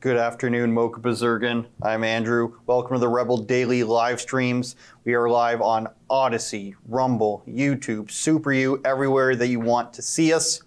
Good afternoon, Mocha Bezirgan. I'm Andrew. Welcome to the Rebel Daily live streams. We are live on Odyssey, Rumble, YouTube, Super U, everywhere that you want to see us.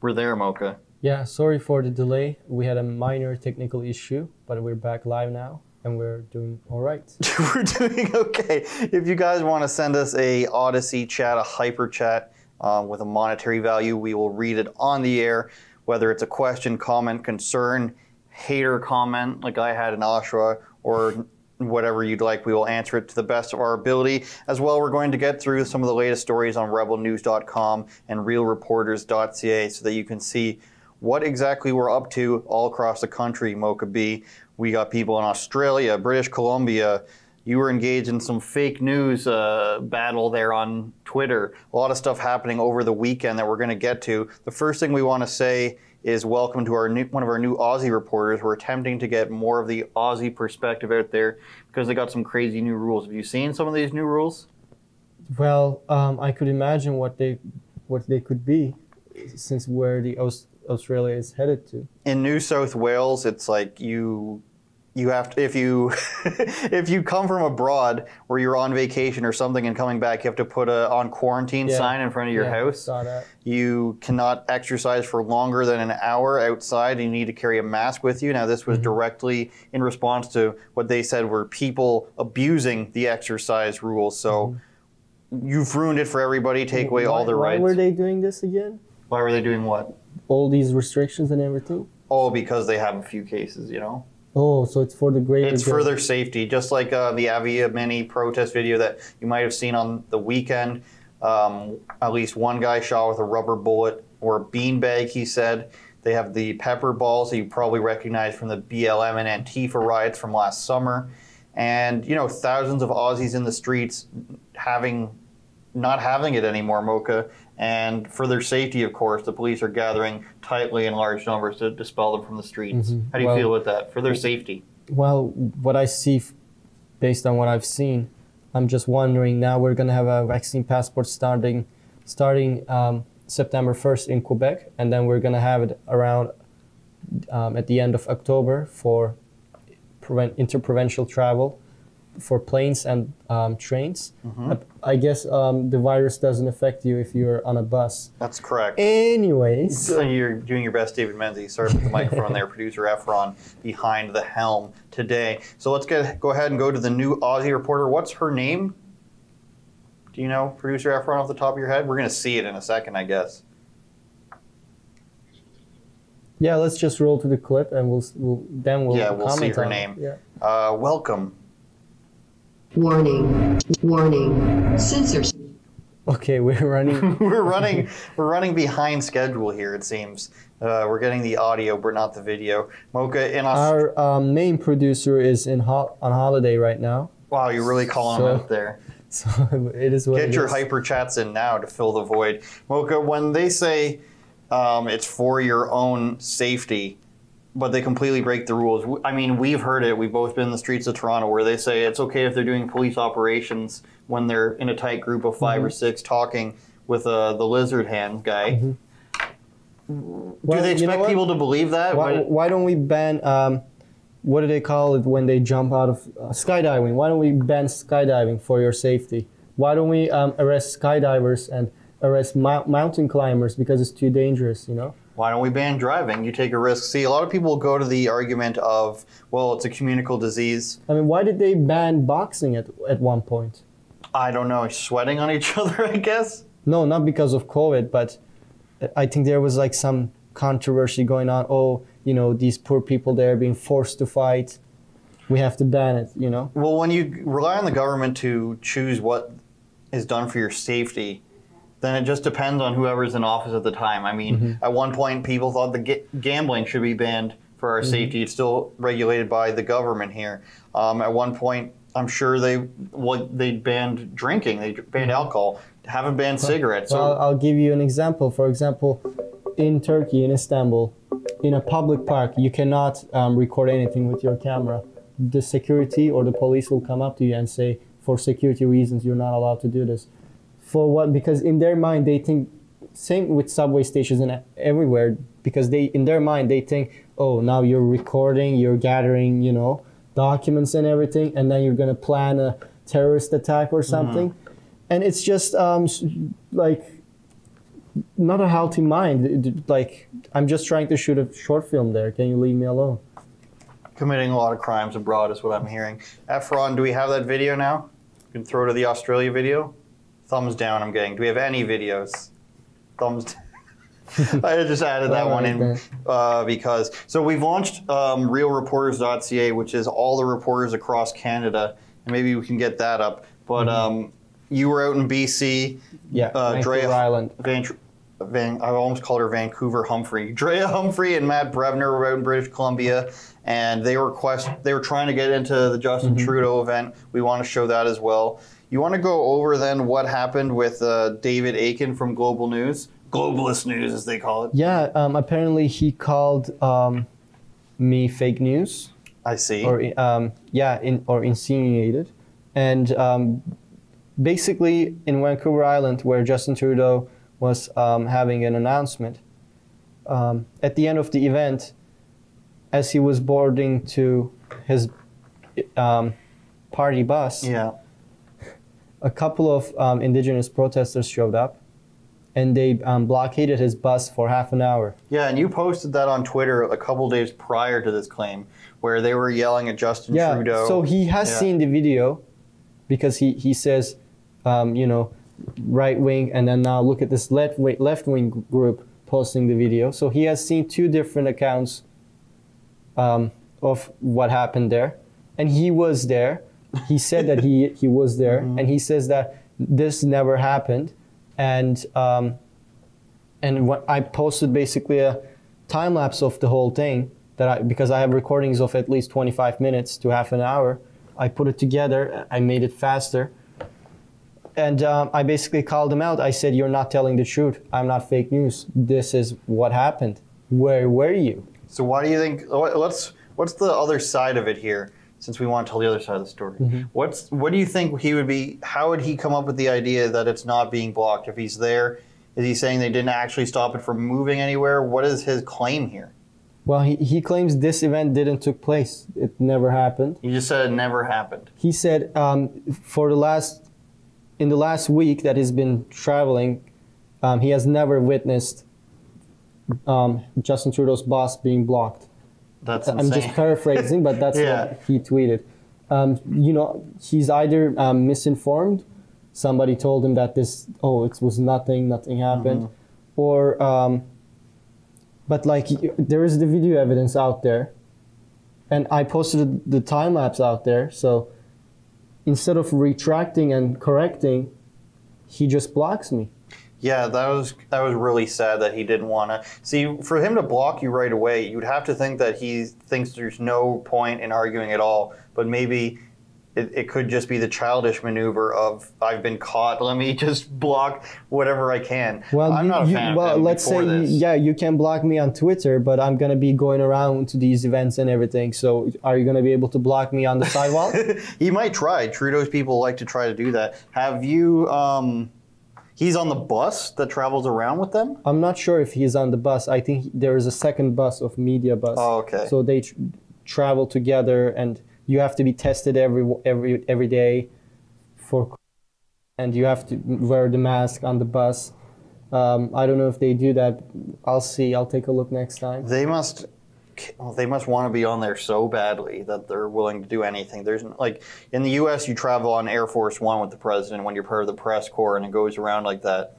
We're there, Mocha. Yeah, sorry for the delay. We had a minor technical issue, but we're back live now and we're doing all right. We're doing okay. If you guys want to send us a Odyssey chat, a hyper chat um, with a monetary value, we will read it on the air. Whether it's a question, comment, concern, hater comment, like I had in Oshawa, or whatever you'd like, we will answer it to the best of our ability. As well, we're going to get through some of the latest stories on rebelnews.com and realreporters.ca so that you can see what exactly we're up to all across the country, Mocha B. We got people in Australia, British Columbia. You were engaged in some fake news uh, battle there on Twitter. A lot of stuff happening over the weekend that we're going to get to. The first thing we want to say is welcome to our new, one of our new Aussie reporters. We're attempting to get more of the Aussie perspective out there because they got some crazy new rules. Have you seen some of these new rules? Well, um, I could imagine what they what they could be, since where the Aus- Australia is headed to. in New South Wales, it's like you you have to if you if you come from abroad where you're on vacation or something and coming back, you have to put a on quarantine Yeah. sign in front of your Yeah, house. Saw that. You cannot exercise for longer than an hour outside. You need to carry a mask with you. Now, this Mm-hmm. was directly in response to what they said were people abusing the exercise rules. So. You've ruined it for everybody. Take away all Mm-hmm. Why- their why rights. were they doing this again? why were they doing what? All these restrictions and everything. Oh, because they have a few cases, you know. Oh, so it's for the greater. It's good. for their safety, just like uh, the Avi Yemini protest video that you might have seen on the weekend. Um, at least one guy shot with a rubber bullet or a beanbag, he said. They have the pepper balls that you probably recognize from the BLM and Antifa riots from last summer. And, you know, thousands of Aussies in the streets having, not having it anymore, Mocha. And for their safety, of course, the police are gathering tightly in large numbers to dispel them from the streets. Mhm. How do you Well- feel with that? For their safety. Well, what I see, f- based on what I've seen, I'm just wondering. Now we're gonna have a vaccine passport starting, starting um, September 1st in Quebec, and then we're gonna have it around um, at the end of October for prevent interprovincial travel for planes and um, trains. I, I guess um, the virus doesn't affect you if you're on a bus. That's correct. Anyways, So You're doing your best, David Menzies. Sorry for the microphone there. Producer Efron behind the helm today. So let's get go ahead and go to the new Aussie reporter. What's her name? Do you know, producer Efron, off the top of your head? We're going to see it in a second, I guess. yeah, let's just roll to the clip, and we'll, we'll then we'll Yeah, we'll see her name. Yeah. Uh, welcome. Warning, warning, censorship. Okay, we're running. we're running. We're running behind schedule here. It seems. Uh, we're getting the audio, but not the video. Mocha in Australia. Our um, main producer is in ho- on holiday right now, Wow, you're really calling So- him out there. so it is what Get it your is. hyper chats in now to fill the void. Mocha, when they say um, it's for your own safety, but they completely break the rules. I mean, we've heard it. We've both been in the streets of Toronto where they say it's okay if they're doing police operations when they're in a tight group of 5 or Mm-hmm. six talking with uh, the lizard hand guy. Do Well, they you know expect people to believe that? Why, why don't we ban? Um, what do they call it when they jump out of uh, skydiving? Why don't we ban skydiving for your safety? Why don't we um, arrest skydivers and arrest mou- mountain climbers because it's too dangerous? You know. Why don't we ban driving? You take a risk. See, a lot of people go to the argument of, well, it's a communicable disease. I mean, why did they ban boxing at at one point? I don't know, sweating on each other, I guess. No, not because of COVID, but I think there was like some controversy going on. Oh, you know, these poor people there being forced to fight. We have to ban it, you know? Well, when you rely on the government to choose what is done for your safety, then it just depends on whoever's in office at the time. I mean, at one point, people thought the ga- gambling should be banned for our safety. It's still regulated by the government here. Um, at one point, I'm sure they well, they banned drinking. They banned alcohol. Haven't banned cigarettes. So Well, I'll, I'll give you an example. For example, in Turkey, in Istanbul, in a public park, you cannot um, record anything with your camera. The security or the police will come up to you and say, for security reasons, you're not allowed to do this. For what? Because in their mind, they think, same with subway stations and everywhere, because they, in their mind, they think, oh, now you're recording, you're gathering, you know, documents and everything, and then you're gonna plan a terrorist attack or something, and it's just um, like not a healthy mind. Like I'm just trying to shoot a short film there. Can you leave me alone? Committing a lot of crimes abroad is what I'm hearing. Efron, do we have that video now? You can throw to the Australia video. Thumbs down. I'm getting. Do we have any videos? Thumbs. down. I just added that one in uh, because so we've launched um, RealReporters.ca, which is all the reporters across Canada, and maybe we can get that up. But um, you were out in BC. Yeah, Uh, Vancouver Drea- Island. Van, Van, I almost called her Vancouver Humphrey. Drea Humphrey and Matt Brevner were out in British Columbia, and they were quest, they were trying to get into the Justin Trudeau event. We want to show that as well. You want to go over then what happened with uh, David Akin from Global News, Globalist News as they call it. Yeah, um, apparently he called um, me fake news. I see. or um, yeah, in, or insinuated, and um, basically in Vancouver Island, where Justin Trudeau was um, having an announcement, um, at the end of the event, as he was boarding to his um, party bus, yeah. A couple of um, indigenous protesters showed up, and they um, blockaded his bus for half an hour. Yeah, and you posted that on Twitter a couple days prior to this claim, where they were yelling at Justin yeah, Trudeau. So he has Yeah. seen the video because he, he says, um, you know, right wing, and then now look at this left wing, left wing group posting the video. So he has seen two different accounts um, of what happened there. And he was there. He said that he, he was there, Mm-hmm. and he says that this never happened. And um, and what I posted basically a time lapse of the whole thing that I because I have recordings of at least 25 minutes to half an hour. I put it together. I made it faster, and um, I basically called him out. I said, "You're not telling the truth. I'm not fake news. This is what happened. Where were you?" So why do you think? Let's. What's the other side of it here? Since we want to tell the other side of the story, Mm-hmm. what's what do you think he would be? How would he come up with the idea that it's not being blocked? If he's there, is he saying they didn't actually stop it from moving anywhere? What is his claim here? Well, he, he claims this event didn't took place. It never happened. He just said it never happened. he said um, for the last in the last week that he's been traveling um, he has never witnessed um, justin trudeau's bus being blocked That's i'm just paraphrasing but that's Yeah. what he tweeted um, you know he's either um, misinformed somebody told him that this oh it was nothing nothing happened Mm-hmm. or um, but like there is the video evidence out there and i posted the time lapse out there so instead of retracting and correcting he just blocks me Yeah, that was that was really sad that he didn't want to see. For him to block you right away, you'd have to think that he thinks there's no point in arguing at all. But maybe it, it could just be the childish maneuver of I've been caught. Let me just block whatever I can. well I'm you, not a you- fan of well let's say this. yeah you can block me on twitter but i'm gonna be going around to these events and everything so are you gonna be able to block me on the sidewalk he might try. Trudeau's people like to try to do that. Have you? Um, he's on the bus that travels around with them. i'm not sure if he's on the bus i think there is a second bus of media bus Oh, okay. so they tr- travel together and you have to be tested every every every day for and you have to wear the mask on the bus um, i don't know if they do that i'll see i'll take a look next time They must. Well, they must want to be on there so badly that they're willing to do anything. There's like in the U.S. you travel on Air Force One with the president when you're part of the press corps, and it goes around like that.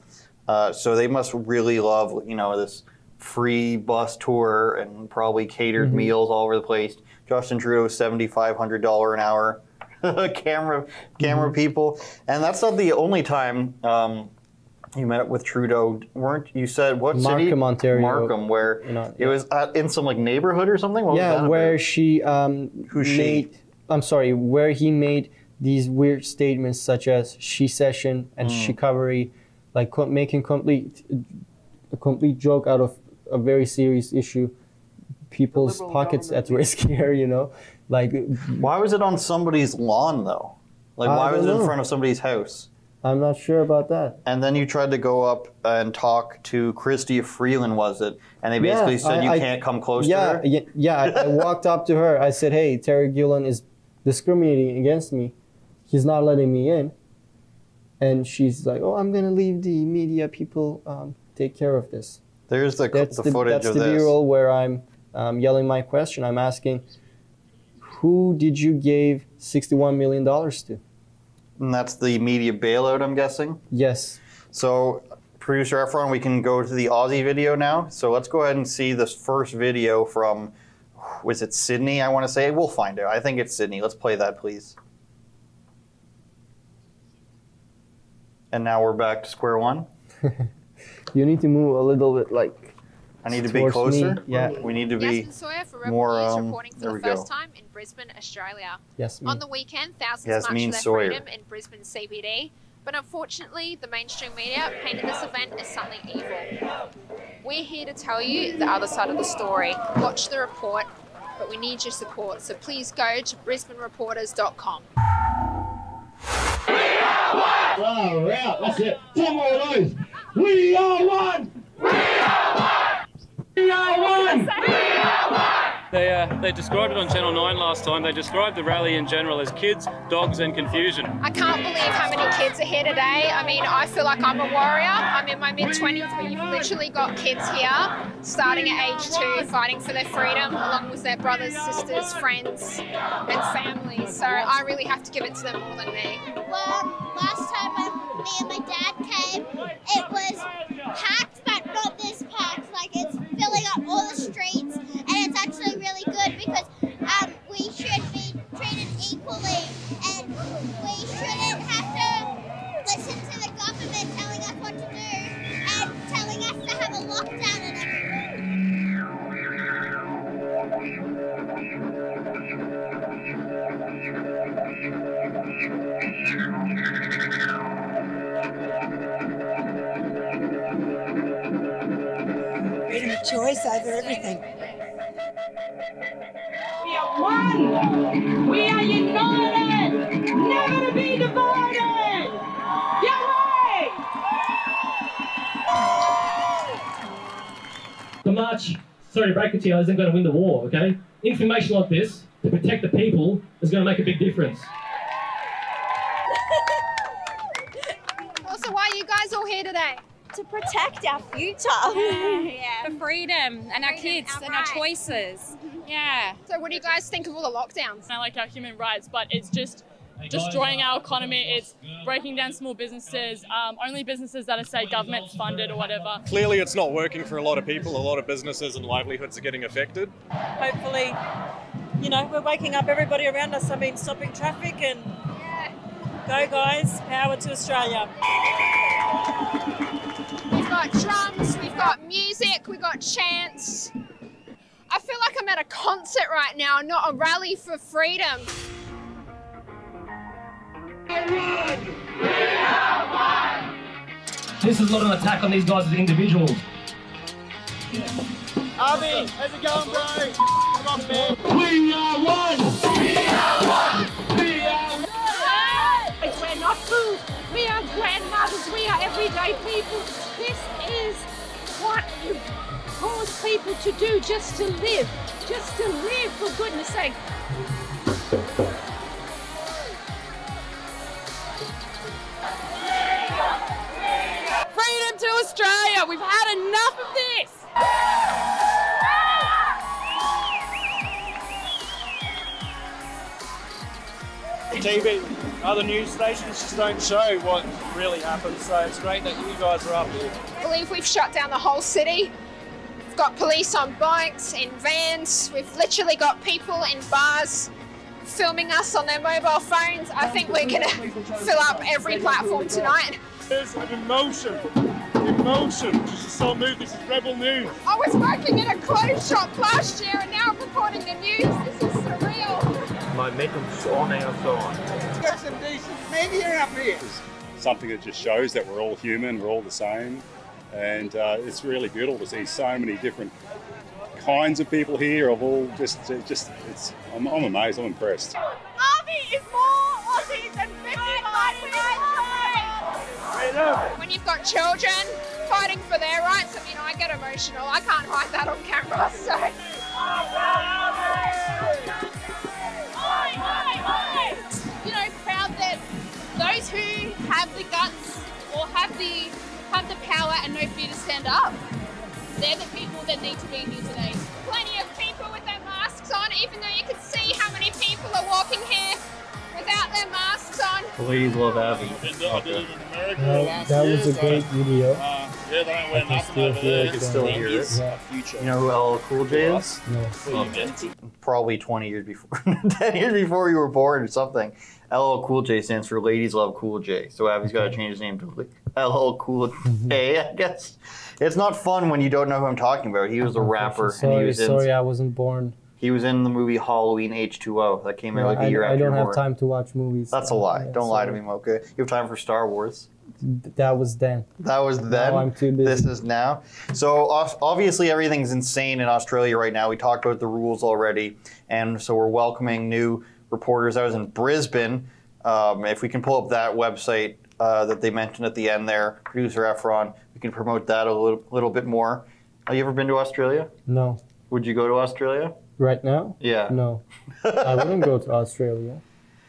Uh, so they must really love you know this free bus tour and probably catered meals all over the place. Justin Trudeau seventy five hundred dollar an hour camera camera people, and that's not the only time. Um, you met up with Trudeau, weren't you? Said what city? Markham, Ontario. Markham, where You know, it was at, in some like neighborhood or something. What was yeah that where about? she um Who's she? made i'm sorry where he made these weird statements such as she session and Mm. chicanery like co- making complete a complete joke out of a very serious issue people's liberal pockets at government. risk here you know like Why was it on somebody's lawn though? Like I why don't was it in know. front of somebody's house? I'm not sure about that. And then you tried to go up and talk to Chrystia Freeland, was it? And they basically Yeah, said I- you I- can't come close yeah, to her. yeah, yeah. I, I walked up to her. I said, "Hey, Terry Gillen is discriminating against me. He's not letting me in." And she's like, "Oh, I'm gonna leave the media people um, take care of this." There's the, That's the the, footage that's of the this. B-roll where I'm um, yelling my question. I'm asking, "Who did you give 61 million dollars to?" And that's the media bailout, I'm guessing. Yes. So, producer Efron, we can go to the Aussie video now. So let's go ahead and see this first video from, was it Sydney? I want to say. We'll find out. I think it's Sydney. Let's play that, please. And now we're back to square one. You need to move a little bit, like I need to be Towards me, closer. yeah. We need to be. Yasmin Sawyer for Rebel more, News um, reporting for there the we go. first time in Brisbane, Australia. yes, me. On the weekend, thousands Yasmin marched for Sawyer. their freedom in Brisbane CBD, but unfortunately, the mainstream media painted this event as something evil. We're here to tell you the other side of the story. Watch the report, but we need your support, so please go to brisbanereporters.com. We are one. Far out. That's it. Ten more of those. We are one. We are one. We are one. They, uh, they described it on Channel 9 last time. They described the rally in general as kids, dogs, and confusion. I can't believe how many kids are here today. I mean, I feel like I'm a warrior. I'm in my mid 20s, but you've literally got kids here starting at age two, fighting for their freedom, along with their brothers, sisters, friends, and family. So I really have to give it to them more than me. Well, last time when me and my dad came, it was packed, freedom of choice over everything. We are one. We are united. Never to be march, sorry to break it to you, isn't going to win the war, okay? Information like this to protect the people is going to make a big difference. Also, why are you guys all here today? To protect our future. for freedom and our kids our and our choices. Mm-hmm. Yeah. So, what do you guys think of all the lockdowns? I like our human rights, but it's just destroying our economy. It's breaking down small businesses, um, only businesses that are, say, government funded or whatever. Clearly, it's not working for a lot of people. A lot of businesses and livelihoods are getting affected. Hopefully, you know, we're waking up everybody around us. I mean, stopping traffic and go, guys. Power to Australia. We've got drums, we've got music, we've got chants. I feel like I'm at a concert right now, not a rally for freedom. This is not an attack on these guys as individuals. Avi, how's it going, bro? Come on, man. We are one. We are one. We are one! We're not fools. We are grandmothers. We are everyday people. This is what you cause people to do just to live. Just to live, for goodness sake. To Australia. We've had enough of this. TV, other news stations just don't show what really happens. So it's great that you guys are up here. I believe we've shut down the whole city. We've got police on bikes, in vans. We've literally got people in bars filming us on their mobile phones. I think we're going to fill up every platform tonight. There's an emotion. Emotion. Just so move. This is Rebel News. I was working in a clothes shop last year and now I'm reporting the news. This is surreal. Momentum's on our side. It's got some decent media out here. Something that just shows that we're all human, we're all the same, and uh, it's really beautiful to see so many different kinds of people here. Of all just, just it's. I'm, I'm amazed. I'm impressed. Army is more Aussie than 55 people. When you've got children fighting for their rights, I mean, I get emotional. I can't hide that on camera, so. you know, proud that those who have the guts or have the have the power and no fear to stand up, they're the people that need to be here today. Plenty of people with their masks on, even though you can see how many people are walking here without their masks on. The ladies love Abby. That, that was a great video. Uh, yeah, they don't I can still hear You it. can still hear it. Yeah. You know who LL Cool J is? No. Probably 20 years before, 10 years before you were born or something. LL Cool J stands for Ladies Love Cool J. So Abby's got to change his name to LL Cool J, I guess. It's not fun when you don't know who I'm talking about. He was a rapper and he Sorry, was in sorry, I wasn't born. He was in the movie Halloween H2O that came out like a I, year I after I don't have time to watch movies. That's a lie. Yeah, don't lie to me, Mocha. You have time for Star Wars. That was then. That was then. I'm too busy. This is now. So obviously everything's insane in Australia right now. We talked about the rules already, and so we're welcoming new reporters. I was in Brisbane. Um, if we can pull up that website uh, that they mentioned at the end there, producer Efron, we can promote that a little, little bit more. Have you ever been to Australia? No. Would you go to Australia? Right now? Yeah. No. I wouldn't go to Australia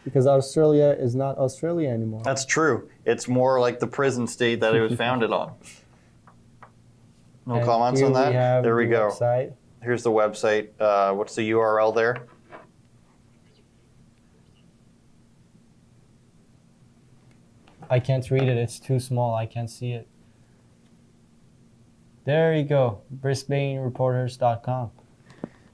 because Australia is not Australia anymore. That's true. It's more like the prison state that it was founded on. No And comments on that? We have there we the go. Website. Here's the website. Uh, what's the URL there? I can't read it. It's too small. I can't see it. There you go. BrisbaneReporters.com.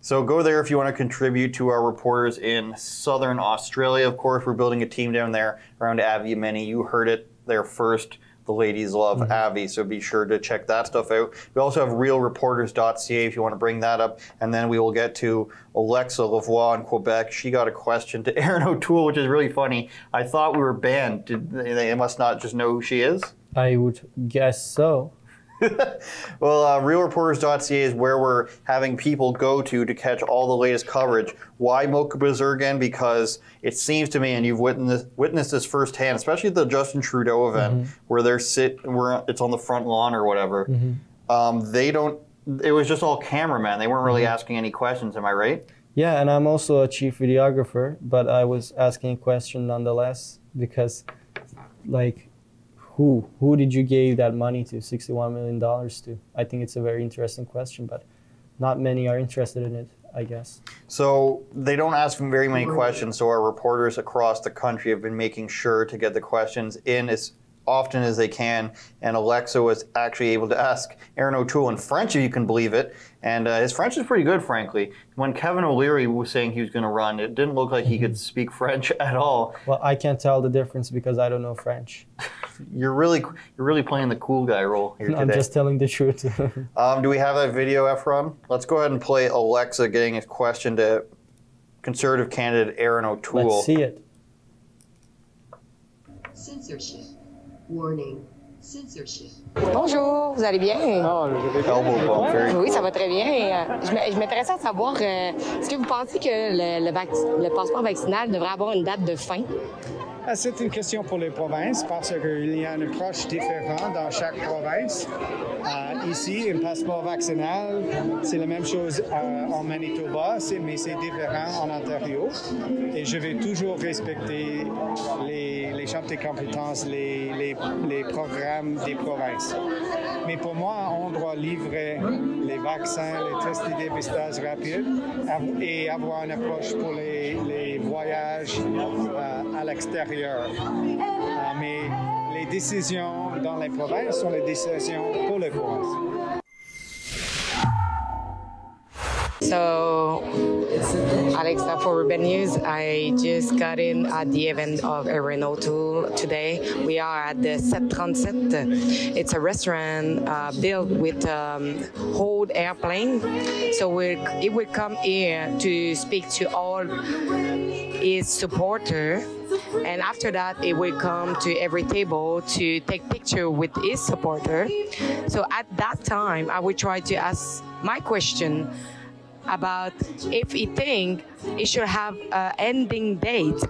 So go there if you want to contribute to our reporters in southern Australia. Of course, we're building a team down there around Avi Yemini. You heard it there first. The ladies love Mm-hmm. Avi, so be sure to check that stuff out. We also have realreporters.ca if you want to bring that up. And then we will get to Alexa Lavoie in Quebec. She got a question to Erin O'Toole, which is really funny. I thought we were banned. Did they, they must not just know who she is? I would guess so. Well, uh, realreporters.ca is where we're having people go to to catch all the latest coverage. Why Mocha again? Because it seems to me, and you've witnessed, witnessed this firsthand, especially at the Justin Trudeau event, where they're sit, where it's on the front lawn or whatever. Um, they don't. It was just all cameramen. They weren't really asking any questions. Am I right? Yeah, and I'm also a chief videographer, but I was asking a question nonetheless because, like, who who did you give that money to, sixty-one million dollars to? I think it's a very interesting question, but not many are interested in it. I guess. So they don't ask very many questions. So our reporters across the country have been making sure to get the questions in as often as they can. And Alexa was actually able to ask Erin O'Toole in French, if you can believe it. And uh, his French is pretty good, frankly. When Kevin O'Leary was saying he was going to run, it didn't look like he could speak French at all. Well, I can't tell the difference because I don't know French. You're really, you're really playing the cool guy role here today. I'm just telling the truth. Um, do we have that video, Efron? Let's go ahead and play Alexa getting a question to Conservative candidate Erin O'Toole. Let's see it. Censorship. Warning. Censorship. Bonjour, vous allez bien? Very Oui, ça va très bien. Je m'intéressais à savoir, euh, est-ce que vous pensez que le, le vac- le passeport vaccinal devrait avoir une date de fin? Ah, C'est une question pour les provinces parce qu'il y a une approche différente dans chaque province. Euh, ici, un passeport vaccinal, c'est la même chose euh, en Manitoba, mais c'est différent en Ontario. Et je vais toujours respecter les, les champs de compétences, les programmes des provinces. Mais pour moi, on doit livrer les vaccins, les tests de dépistage rapides av- et avoir une approche pour les, les voyages euh, à l'extérieur. Euh, mais les décisions dans les provinces sont les décisions pour les provinces. So, Alexa for Urban News, I just got in at the event of a Renault O'Toole today. We are at the Set 37. It's a restaurant uh, built with um, whole airplane. So we it will come here to speak to all his supporter and after that it will come to every table to take picture with his supporter so at that time i will try to ask my question about if he think it should have an ending date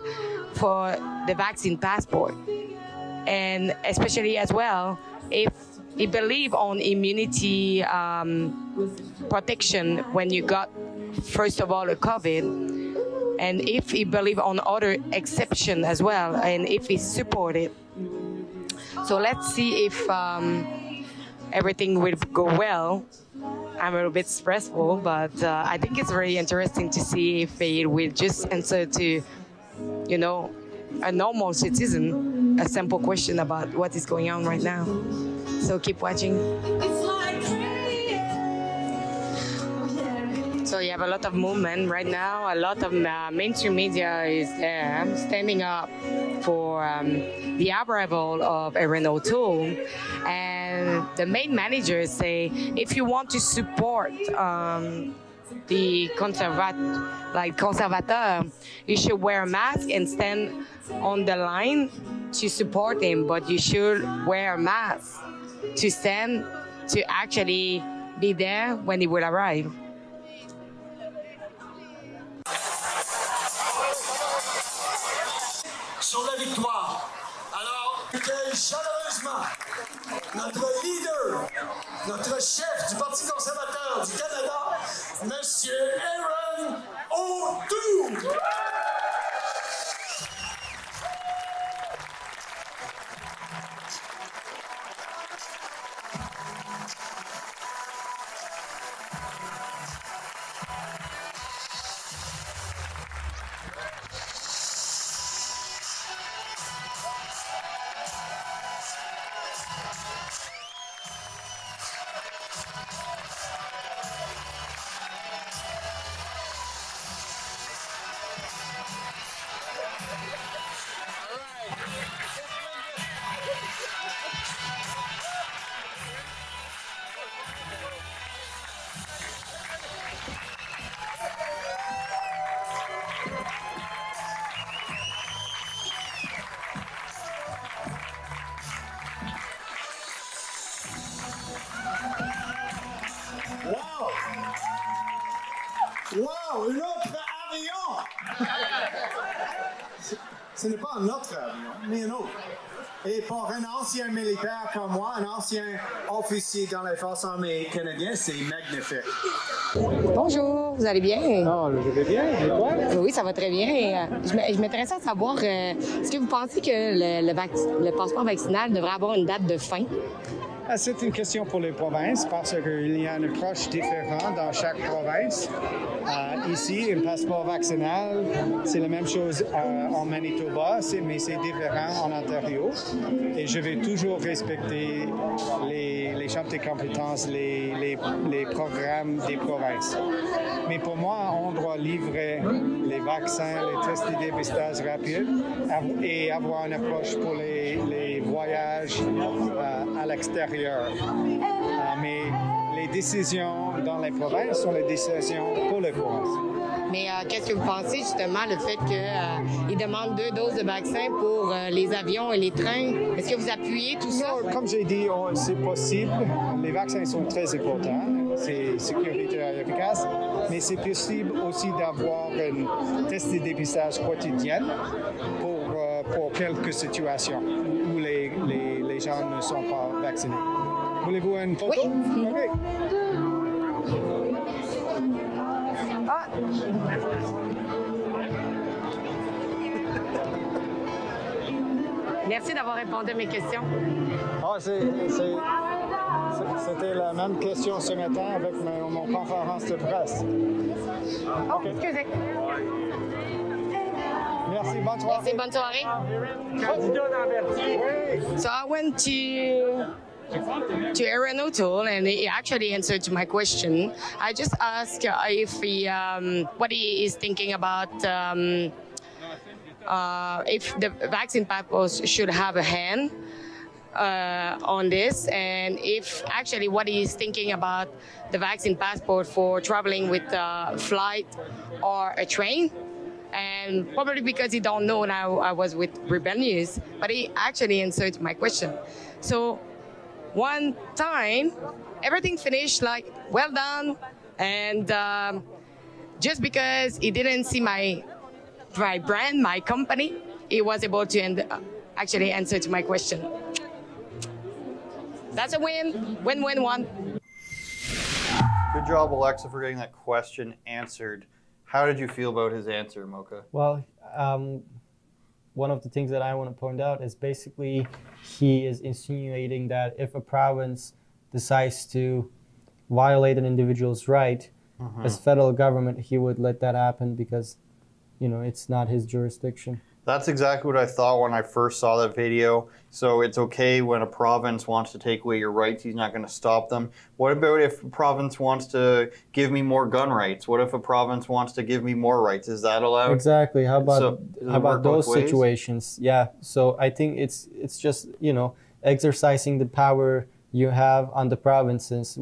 for the vaccine passport and especially as well if he believe on immunity um, protection when you got first of all a COVID, and if he believe on other exception as well, and if he support it. So let's see if um, everything will go well. I'm a little bit stressful, but uh, I think it's very interesting to see if he will just answer to, you know, a normal citizen a simple question about what is going on right now. So keep watching. So you have a lot of movement right now. A lot of uh, mainstream media is there, standing up for um, the arrival of Erin O'Toole. And the main managers say, if you want to support um, the conservat like conservateur, you should wear a mask and stand on the line to support him, but you should wear a mask to stand to actually be there when he will arrive. sur la victoire. Notre leader, notre chef du Parti conservateur du Canada, Monsieur Wow! Un autre avion! Ce- n'est pas un autre avion, mais un autre. Et pour un ancien militaire comme moi, un ancien officier dans les forces armées canadiennes, c'est magnifique. Bonjour, vous allez bien? Ah, je vais bien, et toi? Oui, ça va très bien. Je m- je m'intéressais à savoir, euh, est-ce que vous pensez que le, le vac- le passeport vaccinal devrait avoir une date de fin? Ah, C'est une question pour les provinces parce qu'il y a une approche différente dans chaque province. Euh, ici, un passeport vaccinal, c'est la même chose euh, en Manitoba, mais c'est différent en Ontario. Et je vais toujours respecter les, les champs de compétences, les, programmes des provinces. Mais pour moi, on doit livrer les vaccins, les tests de dépistage rapides et avoir une approche pour les, les voyages euh, à l'extérieur. Euh, mais les décisions dans les provinces sont les décisions pour les provinces. Mais euh, qu'est-ce que vous pensez justement le fait qu'ils demandent deux doses de vaccin pour euh, les avions et les trains? Est-ce que vous appuyez tout ça? Comme j'ai dit, c'est possible. Les vaccins sont très importants. C'est sécuritaire et efficace. Mais c'est possible aussi d'avoir un test de dépistage quotidien pour, pour quelques situations gens ne sont pas vaccinés. Voulez-vous une photo? Oui. Ah. Merci d'avoir répondu à mes questions. Ah, c'est- c'est- c'est- C'était la même question ce matin avec mon, mon conférence de presse. Oh, excusez. Merci, bonne soirée. Merci, bonne soirée. Candidat. So I went to to Erin O'Toole, and he actually answered to my question. I just asked uh, if he, um, what he is thinking about. Um, uh, if the vaccine passports should have a hand uh, on this, and if actually what he is thinking about the vaccine passport for traveling with a flight or a train. And probably because he don't know now I was with Rebel News, but he actually answered my question. So one time, everything finished like well done, and um, just because he didn't see my my brand, my company, he was able to end, uh, actually answer to my question. That's a win. Win, win, one. Good job, Alexa, for getting that question answered. How did you feel about his answer, Mocha? Well, um, one of the things that I want to point out is basically he is insinuating that if a province decides to violate an individual's right, Mhm. as federal government, he would let that happen because, you know, it's not his jurisdiction. That's exactly what I thought when I first saw that video. So it's okay when a province wants to take away your rights, he's not going to stop them. What about if a province wants to give me more gun rights? What if a province wants to give me more rights? Is that allowed? Exactly. How about So, how about those situations? Yeah. So I think it's it's just you know exercising the power you have on the provinces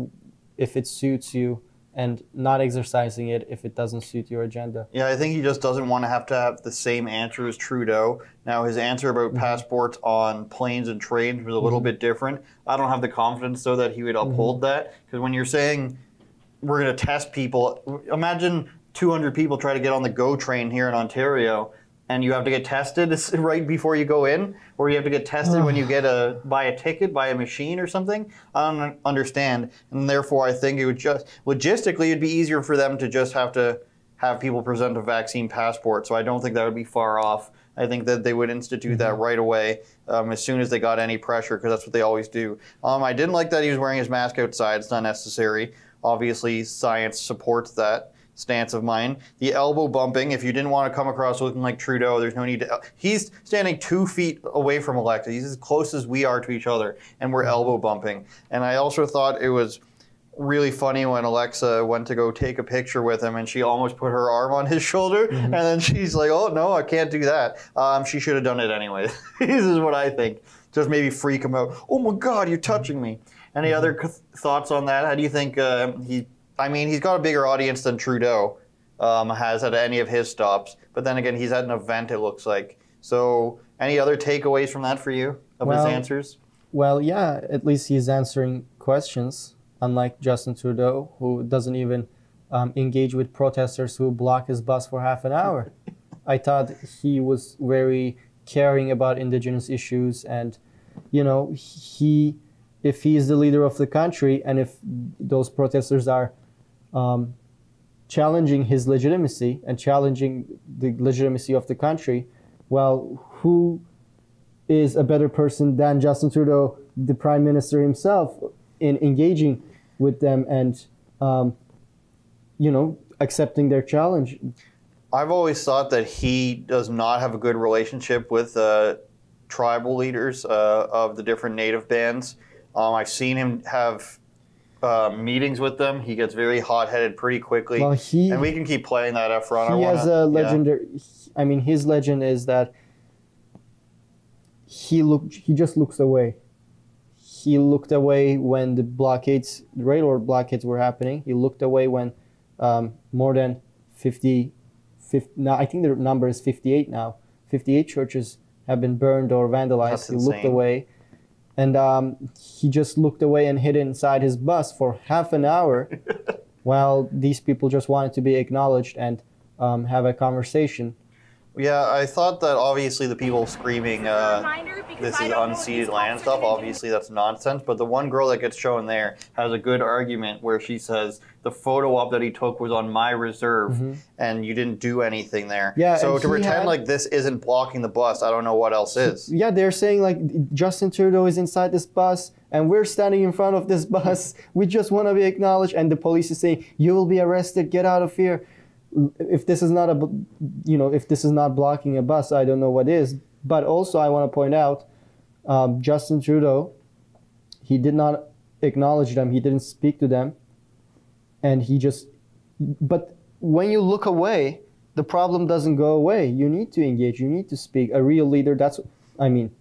if it suits you, and not exercising it if it doesn't suit your agenda. Yeah, I think he just doesn't want to have to have the same answer as Trudeau. Now, his answer about passports on planes and trains was a little Mhm. bit different. I don't have the confidence, though, that he would uphold that. Because when you're saying we're going to test people, imagine 200 people try to get on the GO train here in Ontario. And you have to get tested right before you go in, or you have to get tested when you get a buy a ticket, buy a machine or something. I don't understand, and therefore I think it would just logistically it'd be easier for them to just have to have people present a vaccine passport. So I don't think that would be far off. I think that they would institute that right away um, as soon as they got any pressure, because that's what they always do. Um, I didn't like that he was wearing his mask outside. It's not necessary. Obviously, science supports that stance of mine. The elbow bumping, if you didn't want to come across looking like Trudeau, there's no need to. He's standing two feet away from Alexa. He's as close as we are to each other, and we're elbow bumping. And I also thought it was really funny when Alexa went to go take a picture with him and she almost put her arm on his shoulder and then she's like, oh no, I can't do that. Um, she should have done it anyway. this is what I think. Just maybe freak him out. Oh my God, you're touching me. Any other c- thoughts on that? How do you think uh, he? I mean, he's got a bigger audience than Trudeau um, has at any of his stops. But then again, he's at an event. It looks like. So, any other takeaways from that for you of Well, his answers? Well, yeah, at least he's answering questions, unlike Justin Trudeau, who doesn't even um, engage with protesters who block his bus for half an hour. I thought he was very caring about indigenous issues, and you know, he, if he is the leader of the country, and if those protesters are um, challenging his legitimacy and challenging the legitimacy of the country, well, who is a better person than Justin Trudeau, the prime minister himself, in engaging with them and, um, you know, accepting their challenge. I've always thought that he does not have a good relationship with uh, tribal leaders uh, of the different native bands. Um, I've seen him have uh, meetings with them. He gets very hot-headed pretty quickly, Well, he- and we can keep playing that up front. I he wanna- has a yeah. legendary. I mean, his legend is that he looked. He just looks away. He looked away when the blockades, the railroad blockades, were happening. He looked away when um, more than 50, 50 Now I think the number is fifty-eight now. Fifty-eight churches have been burned or vandalized. That's he looked away, and um, he just looked away and hid inside his bus for half an hour, while these people just wanted to be acknowledged and um, have a conversation. Yeah, I thought that obviously the people screaming, uh, this is unceded land stuff, obviously that's nonsense. But the one girl that gets shown there has a good argument where she says the photo op that he took was on my reserve Mhm. and you didn't do anything there. Yeah, so to pretend had- like this isn't blocking the bus, I don't know what else is. Yeah, they're saying like Justin Trudeau is inside this bus and we're standing in front of this bus. We just want to be acknowledged, and the police is saying you will be arrested. Get out of here. If this is not a, you know, if this is not blocking a bus, I don't know what is. But also, I want to point out, um, Justin Trudeau, he did not acknowledge them. He didn't speak to them, and he just. But when you look away, the problem doesn't go away. You need to engage. You need to speak. A real leader. That's. I mean,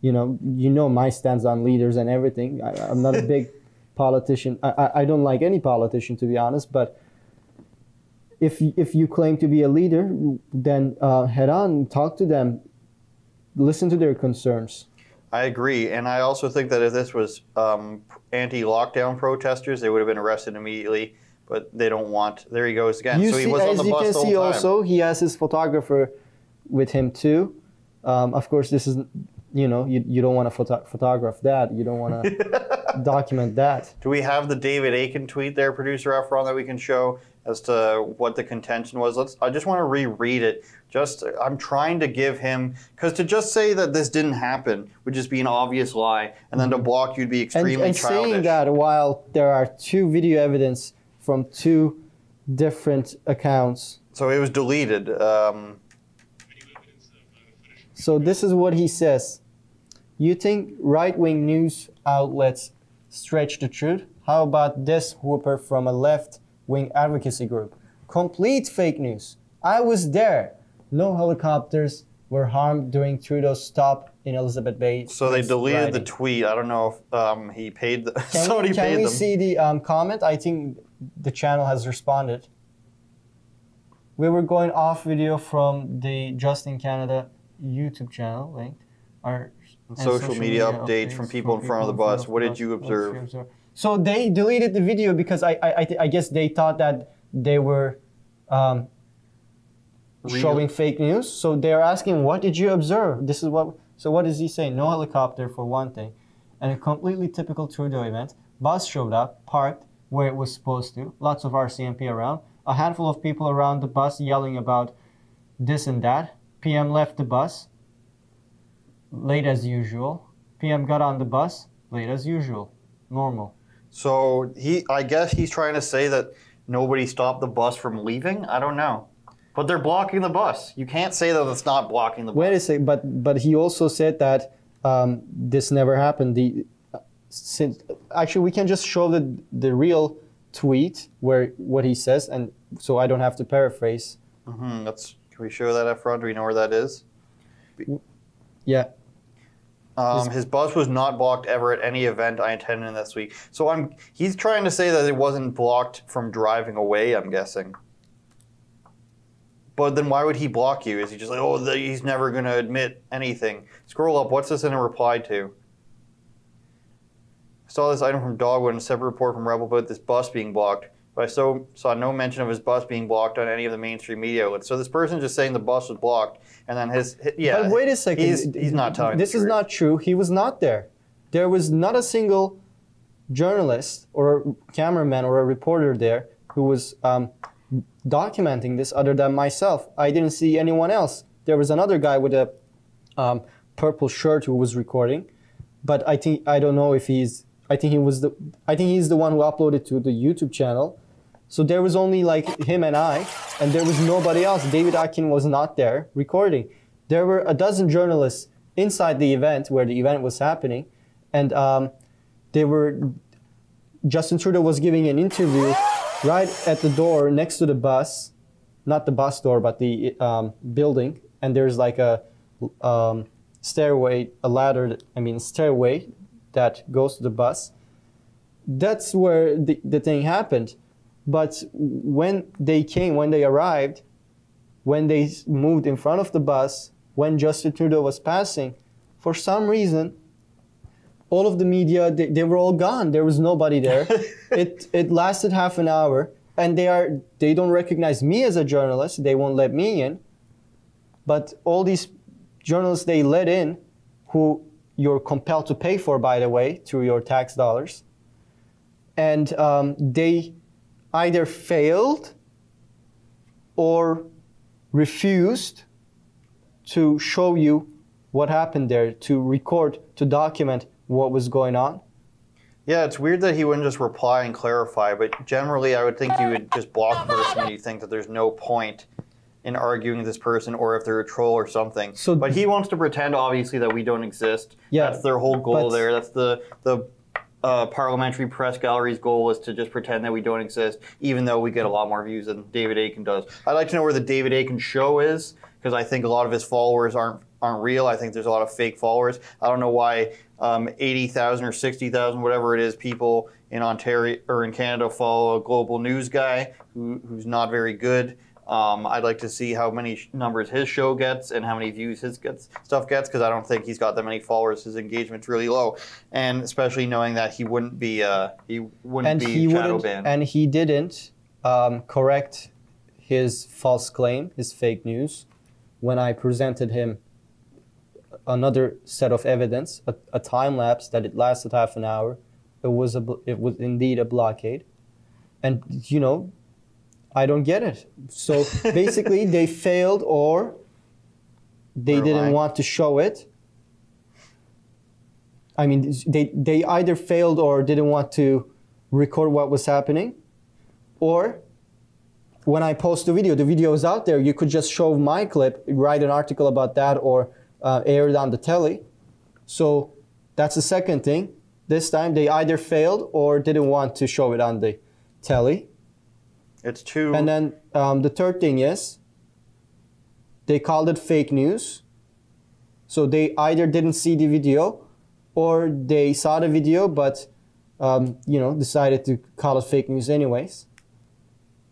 you know, you know my stance on leaders and everything. I, I'm not a big politician. I, I, I don't like any politician to be honest. But if if you claim to be a leader, then uh, head on, talk to them, listen to their concerns. I agree, and I also think that if this was um, anti-lockdown protesters, they would have been arrested immediately. But they don't want. There he goes again. You so he see, was on as the you bus can the whole see, also he has his photographer with him too. Um, of course, this is you know, you, you don't want to photo- photograph that. You don't want to document that. Do we have the David Akin tweet there, producer Efron, that we can show as to what the contention was? Let's. I just want to reread it. Just I'm trying to give him because to just say that this didn't happen would just be an obvious lie, and then to block you'd be Mm-hmm. And, extremely and childish. saying that while there are two video evidence from two different accounts. So it was deleted. Um, So this is what he says. You think right-wing news outlets stretch the truth? How about this whooper from a left-wing advocacy group? Complete fake news. I was there. No helicopters were harmed during Trudeau's stop in Elizabeth Bay. so they deleted the tweet. I don't know if um, he paid. The, Can somebody we, can paid we them. see the um, comment? I think the channel has responded. We were going off video from the Justin Canada YouTube channel linked. Our and social media updates from people in front of the bus. What did you observe? So they deleted the video because I I, I, guess they thought that they were um, showing fake news. So they're asking, what did you observe? This is what. So what does he say? No helicopter for one thing, and a completely typical Trudeau event. Bus showed up, parked where it was supposed to. Lots of RCMP around. A handful of people around the bus yelling about this and that. PM left the bus. Late as usual. PM got on the bus. Late as usual. Normal. So he, I guess he's trying to say that nobody stopped the bus from leaving. I don't know, but they're blocking the bus. You can't say that it's not blocking the bus. Wait a second, but but he also said that um, this never happened. The since actually we can just show the the real tweet where what he says, and so I don't have to paraphrase. hmm Let's. Can we show that Efron? Do we know where that is? Yeah. Um, his bus was not blocked ever at any event I attended this week. So I'm. He's trying to say that it wasn't blocked from driving away. I'm guessing. But then why would he block you? Is he just like, oh, the, he's never going to admit anything? Scroll up. What's this in a reply to? I saw this item from Dogwood in a separate report from Rebel about this bus being blocked, but I so, saw no mention of his bus being blocked on any of the mainstream media outlets. So this person's just saying the bus was blocked, and then his, hi- yeah. But wait a second. He's, he's not telling. This is truth. not true. He was not there. There was not a single journalist or a cameraman or a reporter there who was um, documenting this other than myself. I didn't see anyone else. There was another guy with a um, purple shirt who was recording, but I think I don't know if he's. I think he was the. I think he's the one who uploaded to the YouTube channel. So there was only like him and I, and there was nobody else. David Akin was not there recording. There were a dozen journalists inside the event where the event was happening, and um, they were. Justin Trudeau was giving an interview right at the door next to the bus, not the bus door, but the um, building, and there's like a um, stairway, a ladder. I mean, stairway that goes to the bus. That's where the, the thing happened. But when they came, when they arrived, when they moved in front of the bus, when Justin Trudeau was passing, for some reason, all of the media they, they were all gone. There was nobody there. it it lasted half an hour, and they are they don't recognize me as a journalist. They won't let me in. But all these journalists they let in, who you're compelled to pay for, by the way, through your tax dollars, and um, they either failed or refused to show you what happened there, to record, to document what was going on. Yeah, it's weird that he wouldn't just reply and clarify, but generally I would think you would just block the person when you think that there's no point in arguing with this person or if they're a troll or something. So- but he wants to pretend obviously that we don't exist. Yeah, That's their whole goal there. That's the the uh, parliamentary press gallery's goal is to just pretend that we don't exist, even though we get a lot more views than David Akin does. I'd like to know where the David Akin show is because I think a lot of his followers aren't aren't real. I think there's a lot of fake followers. I don't know why um, eighty thousand or sixty thousand, whatever it is, people in Ontario or in Canada follow a global news guy who, who's not very good. Um, I'd like to see how many sh- numbers his show gets and how many views his gets, stuff gets because I don't think he's got that many followers. His engagement's really low, and especially knowing that he wouldn't be uh, he wouldn't and be he shadow banned. and he didn't um, correct his false claim, his fake news, when I presented him another set of evidence, a, a time lapse that it lasted half an hour. It was a it was indeed a blockade, and you know, I don't get it. So basically, they failed or they didn't lying. want to show it. I mean, they they either failed or didn't want to record what was happening, or when I post the video, the video is out there. You could just show my clip, write an article about that, or uh, air it on the telly. So that's the second thing. This time they either failed or didn't want to show it on the telly. It's too. And then um, the third thing is they called it fake news. So they either didn't see the video or they saw the video but um, you know decided to call it fake news anyways.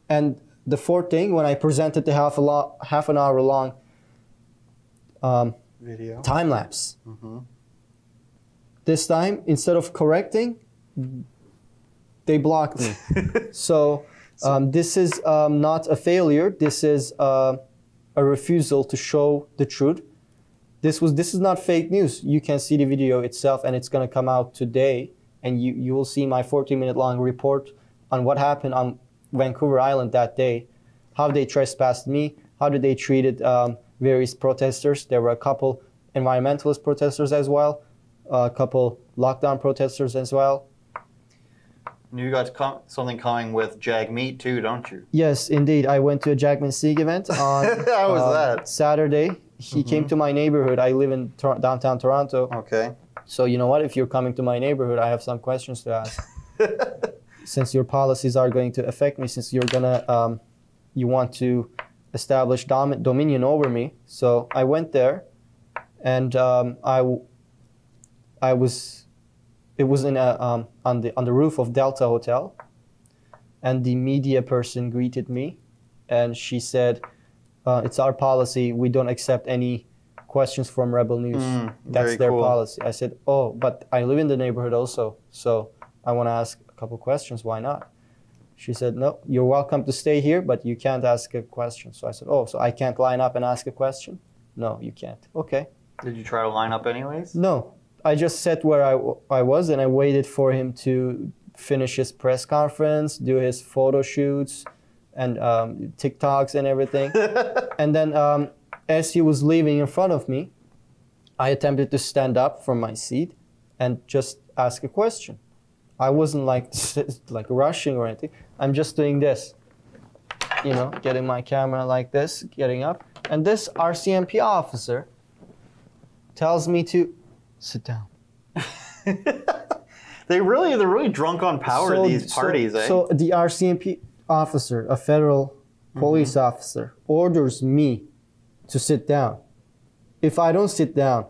And the fourth thing, when I presented the half a lo- half an hour long um, Video. time lapse, hmm this time instead of correcting, they blocked me. so um, this is um, not a failure. This is uh, a refusal to show the truth. This was this is not fake news. You can see the video itself, and it's gonna come out today, and you you will see my 14 minute long report on what happened on Vancouver Island that day, how they trespassed me, how did they treated um, various protesters. There were a couple environmentalist protesters as well, a couple lockdown protesters as well. You got com- something coming with Jagmeet too, don't you? Yes, indeed. I went to a Jagmeet Singh event on How was um, that? Saturday. He came to my neighborhood. I live in Tor- downtown Toronto. Okay. So you know what? If you're coming to my neighborhood, I have some questions to ask. since your policies are going to affect me, since you're gonna, um, you want to establish dom- dominion over me. So I went there, and um, I, w- I was, it was in a um, on the on the roof of Delta Hotel, and the media person greeted me, and she said, uh, "It's our policy. We don't accept any." questions from rebel news. Mm, that's their cool. policy. I said oh but i live in the neighborhood also so i want to ask a couple questions. Why not? She said no you're welcome to stay here but you can't ask a question. So i said oh so i can't line up and ask a question? No you can't. Okay. Did you try to line up anyways? no i just sat where I, I was and i waited for him to finish his press conference do his photo shoots and um, tiktoks and everything. And then um, as he was leaving in front of me i attempted to stand up from my seat and just ask a question. I wasn't like like rushing or anything. I'm just doing this you know getting my camera like this getting up. And this rcmp officer tells me to sit down They really, they're really drunk on power. So- these so- parties, eh? So the RCMP officer, a federal police Mm-hmm. officer, orders me to sit down. If I don't sit down,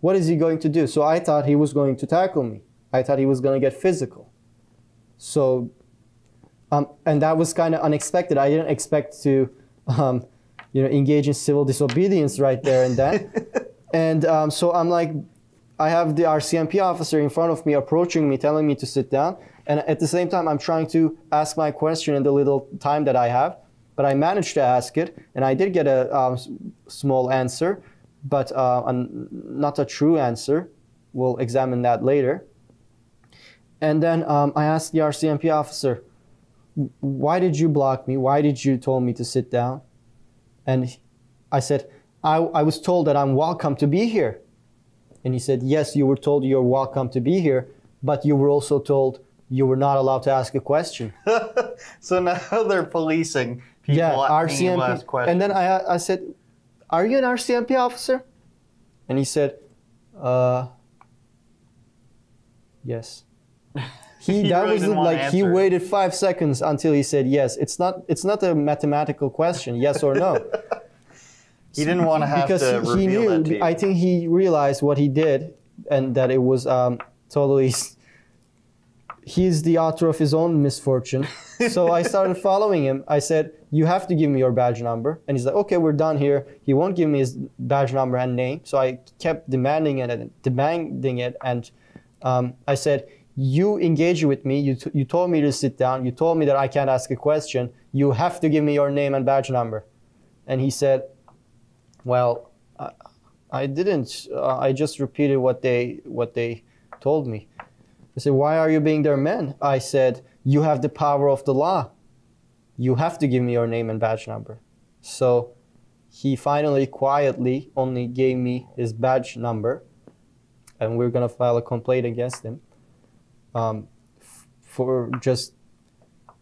what is he going to do? So I thought he was going to tackle me. I thought he was going to get physical. So, um, and that was kind of unexpected. I didn't expect to, um, you know, engage in civil disobedience right there and then. and um, so I'm like, I have the RCMP officer in front of me approaching me, telling me to sit down. And at the same time, I'm trying to ask my question in the little time that I have. But I managed to ask it, and I did get a um, small answer, but uh, not a true answer. We'll examine that later. And then um, I asked the RCMP officer, why did you block me? Why did you told me to sit down? And I said, I, I was told that I'm welcome to be here. And he said, Yes, you were told you're welcome to be here, but you were also told you were not allowed to ask a question. so now they're policing people yeah, being able to ask RCMP. And then I, I said, Are you an RCMP officer? And he said, uh, Yes. He, He that really was like he waited five seconds until he said yes. It's not it's not a mathematical question, yes or no. He didn't want to have because to he, he knew. that. I think he realized what he did, and that it was um, totally. He's the author of his own misfortune. so I started following him. I said, "You have to give me your badge number," and he's like, "Okay, we're done here." He won't give me his badge number and name, so I kept demanding it and demanding it, and um, I said. You engage with me. You, t- you told me to sit down. You told me that I can't ask a question. You have to give me your name and badge number. And he said, well, I, I didn't. Uh, I just repeated what they what they told me. They said, "Why are you being their man?" I said, "You have the power of the law. You have to give me your name and badge number." So he finally quietly only gave me his badge number, and we're gonna file a complaint against him um, for just.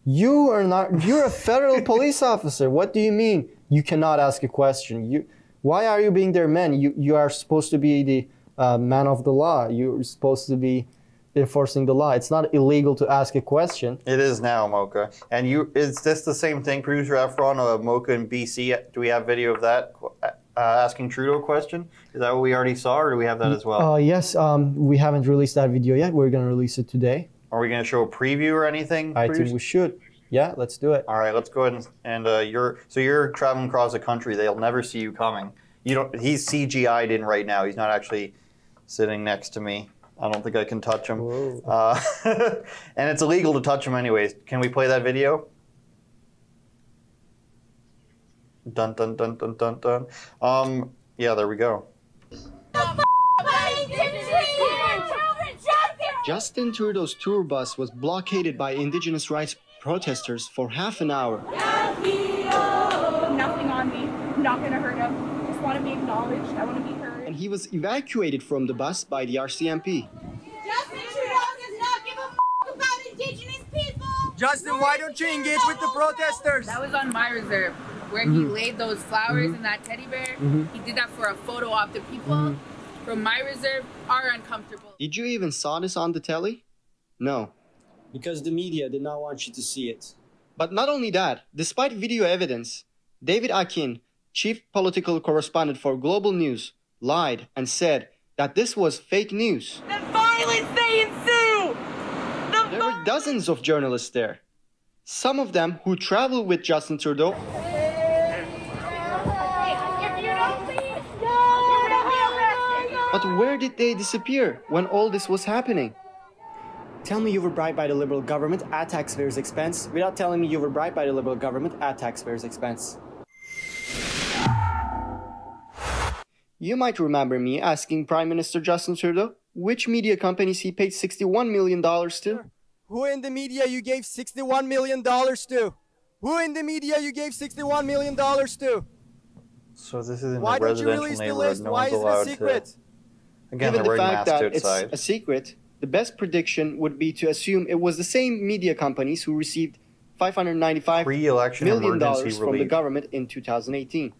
You are not. You're a federal police officer. What do you mean you cannot ask a question? You why are you being their man? You you are supposed to be the uh, man of the law. You're supposed to be enforcing the law. It's not illegal to ask a question. It is now, Mocha. And you is this the same thing, producer Efron of Mocha in BC? Do we have video of that uh, asking Trudeau a question? Is that what we already saw, or do we have that as well? Uh, yes, um, we haven't released that video yet. We're gonna release it today. Are we going to show a preview or anything? I think we should. Yeah, let's do it. All right, let's go ahead and, and uh, you're so you're traveling across the country. They'll never see you coming. You don't. He's CGI'd in right now. He's not actually sitting next to me. I don't think I can touch him. Uh, and it's illegal to touch him anyways. Can we play that video? Dun dun dun dun dun dun. Um. Yeah, there we go. Justin Trudeau's tour bus was blockaded by Indigenous rights protesters for half an hour. Nothing on me. I'm not gonna hurt him. Just want to be acknowledged. I want to be heard. And he was evacuated from the bus by the RCMP. Justin Trudeau does not give a f- about Indigenous people. Justin, why don't you engage with the protesters? That was on my reserve, where he Mhm. laid those flowers Mhm. and that teddy bear. Mhm. He did that for a photo op. The people Mhm. from my reserve are uncomfortable. Did you even saw this on the telly? No. Because the media did not want you to see it. But not only that, despite video evidence, David Akin, chief political correspondent for Global News, lied and said that this was fake news. The Violence they ensue. There were dozens of journalists there. Some of them who traveled with Justin Trudeau But where did they disappear when all this was happening? Tell me you were bribed by the Liberal government at taxpayers' expense without telling me you were bribed by the Liberal government at taxpayers' expense. You might remember me asking Prime Minister Justin Trudeau which media companies he paid $61 million to. Who in the media you gave $61 million to? Who in the media you gave $61 million to? So this is in Why a don't you residential release the list? No Why one's is it a secret? to. Again, Given the fact that outside. it's a secret, the best prediction would be to assume it was the same media companies who received 595 Pre-election million dollars emergency from the government in 2018.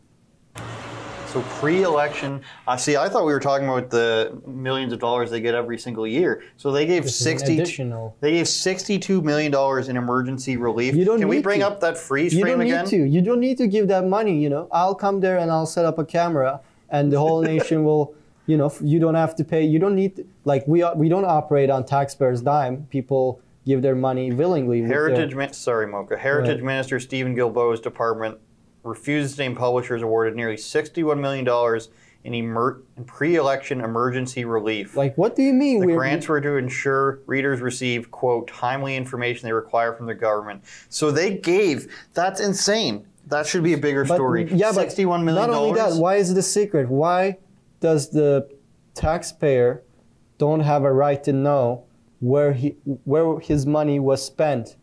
So pre-election, uh, see, I thought we were talking about the millions of dollars they get every single year. So they gave This sixty. additional. They gave sixty-two million dollars in emergency relief. You don't Can we need bring to. up that freeze you frame don't again? need to. You don't need to give that money. You know, I'll come there and I'll set up a camera, and the whole nation will. You know, you don't have to pay. You don't need like we are, we don't operate on taxpayers' dime. People give their money willingly. their- Heritage, Min- sorry, Mocha. Heritage Right. Minister Stephen Guilbeault's department refuses to name publishers awarded nearly sixty-one million dollars in, emer- pre-election emergency relief. Like, what do you mean? The we're- grants were to ensure readers receive, quote, timely information they require from the government. So they gave, that's insane. That should be a bigger But- story. Yeah, $61 million. Not only that, why is it a secret? Why does the taxpayer don't have a right to know where he where his money was spent?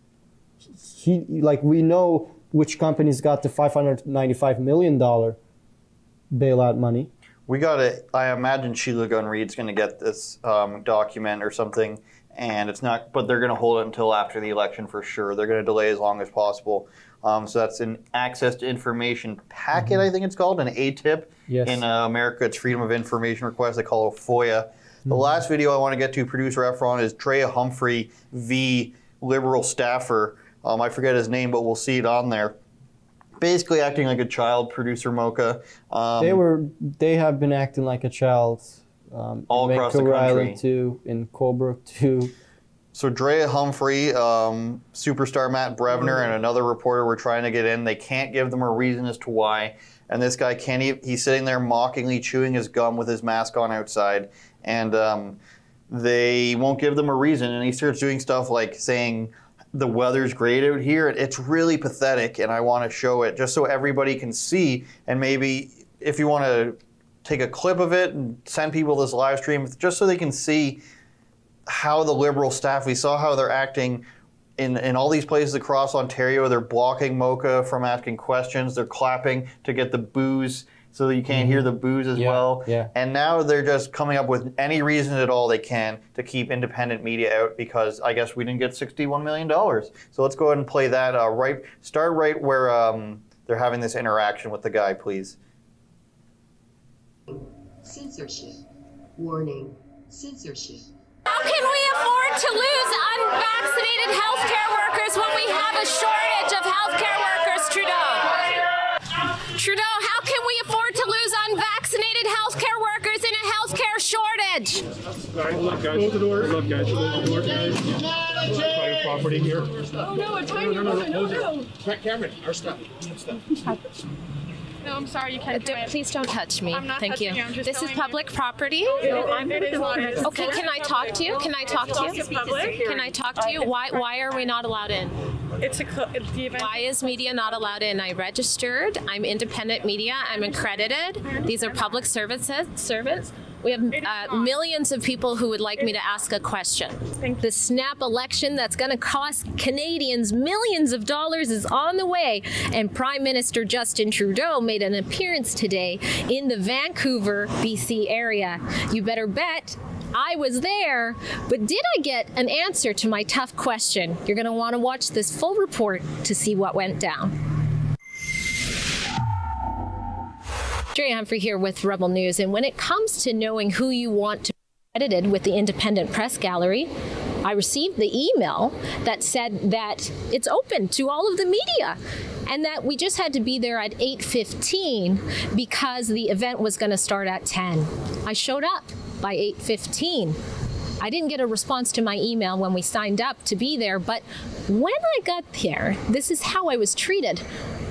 He like we know which companies got the 595 million dollar bailout money. We got to, I imagine Sheila Gunn Reid's going to get this um, document or something, and it's not, but they're going to hold it until after the election for sure. They're going to delay as long as possible. Um, so that's an access to information packet, I think it's called, an ATIP. Yes. In uh, America, it's Freedom of Information Request. They call it FOIA. The last video I want to get to, producer Efron, is Drea Humphrey v. Liberal staffer. Um, I forget his name, but we'll see it on there. Basically acting like a child, producer Mocha. Um, they were they have been acting like a child. Um, All across the country. Island too, in Colebrook too. So Drea Humphrey, um, superstar Matt Brevner, and another reporter were trying to get in. They can't give them a reason as to why. And this guy can't. Even, he's sitting there mockingly chewing his gum with his mask on outside, and um, they won't give them a reason. And he starts doing stuff like saying the weather's great out here. It's really pathetic, and I want to show it just so everybody can see. And maybe if you want to take a clip of it and send people this live stream just so they can see how the Liberal staff, we saw how they're acting in, in all these places across Ontario. They're blocking Mocha from asking questions. They're clapping to get the boos so that you can't hear the boos as well. yeah. And now they're just coming up with any reason at all they can to keep independent media out because I guess we didn't get $61 million. So let's go ahead and play that uh, right, start right where um, they're having this interaction with the guy, please. Censorship. Warning. Censorship. How can we afford to lose unvaccinated healthcare workers when we have a shortage of healthcare workers, Trudeau? Trudeau, how can we afford to lose unvaccinated healthcare workers in a healthcare shortage? Look, guys. Close the door. Look, guys. Close the door, property here. Oh no, it's right No, here. no, no, No, close no, it. Cameron, our stuff. We have stuff. No, I'm sorry, you can't. Uh, don't- please don't touch me. I'm not Thank you. you, I'm just This is telling you. public property. No, I'm it is not. Okay, can I talk to you? Can I talk to you? Can I talk to you? Why why are we not allowed in? It's a it's the event. Why is media not allowed in? I registered. I'm independent media. I'm accredited. These are public services servants. We have uh, millions of people who would like me to ask a question. The snap election that's going to cost Canadians millions of dollars is on the way, and Prime Minister Justin Trudeau made an appearance today in the Vancouver, BC area. You better bet I was there, but did I get an answer to my tough question? You're going to want to watch this full report to see what went down. Drea Humphrey here with Rebel News, and when it comes to knowing who you want to be credited with the Independent Press Gallery, I received the email that said that it's open to all of the media and that we just had to be there at 8:15 because the event was going to start at 10. I showed up by 8:15. I didn't get a response to my email when we signed up to be there, but when I got there, this is how I was treated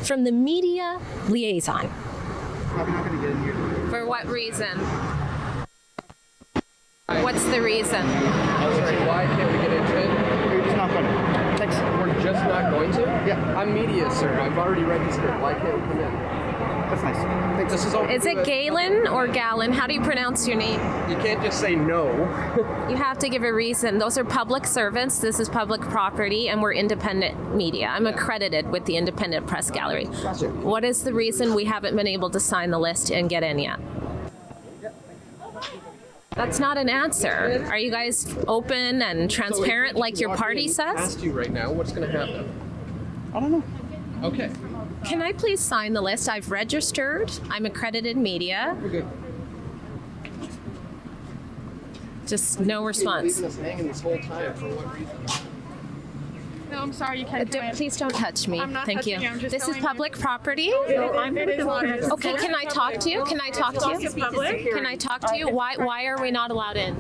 from the media liaison. For what reason? What's the reason? Sorry, Why can't we get into it? We're just not going to. Thanks. We're just not going to? Yeah. I'm media, sir. I've already registered. Why can't we come in? That's nice. Thanks. This is all. Is it Galen or Gallon? How do you pronounce your name? You can't just say no. You have to give a reason. Those are public servants. This is public property, and we're independent media. I'm accredited with the Independent Press Gallery. What is the reason we haven't been able to sign the list and get in yet? That's not an answer. Are you guys open and transparent like your party says? Asked you right now. What's going to happen? I don't know. Okay. Can I please sign the list? I've registered. I'm accredited media. Okay. Just no response. No, I'm sorry, you can't. Don't- please don't touch me. I'm not Thank you. you, I'm just This is telling you. public property. No, I'm it is not. It's Okay, can I talk to you? Can I talk to you? Can I talk to you? Why why are we not allowed in?